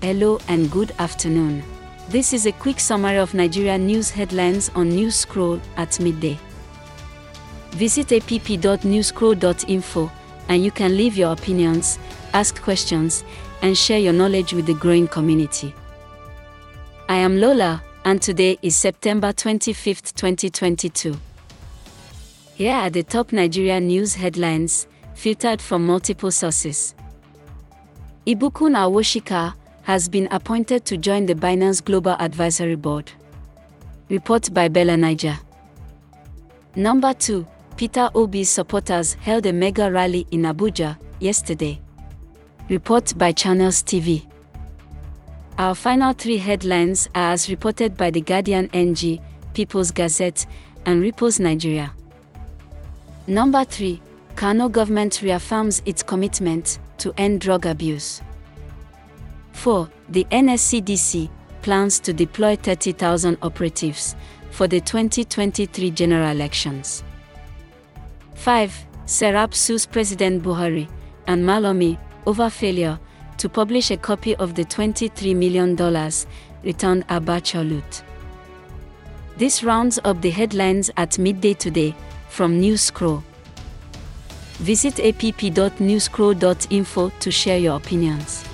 Hello and good afternoon. This is a quick summary of Nigerian news headlines on News Scroll at midday. Visit app.newscroll.info and you can leave your opinions, ask questions, and share your knowledge with the growing community. I am Lola, and today is September 25, 2022. Here are the top Nigerian news headlines, filtered from multiple sources. Ibukun Awosika has been appointed to join the Binance Global Advisory Board. Report by Bella Naija. Number 2. Peter Obi's supporters held a mega rally in Abuja yesterday. Report by Channels TV. Our final three headlines are as reported by The Guardian NG, People's Gazette, and Ripples Nigeria. Number 3. Kano government reaffirms its commitment to end drug abuse. 4. The NSCDC plans to deploy 30,000 operatives for the 2023 general elections. 5. Serap sues President Buhari and Malami over failure to publish a copy of the $23 million returned Abacha loot. This rounds up the headlines at midday today from Newscroll. Visit app.newscroll.info to share your opinions.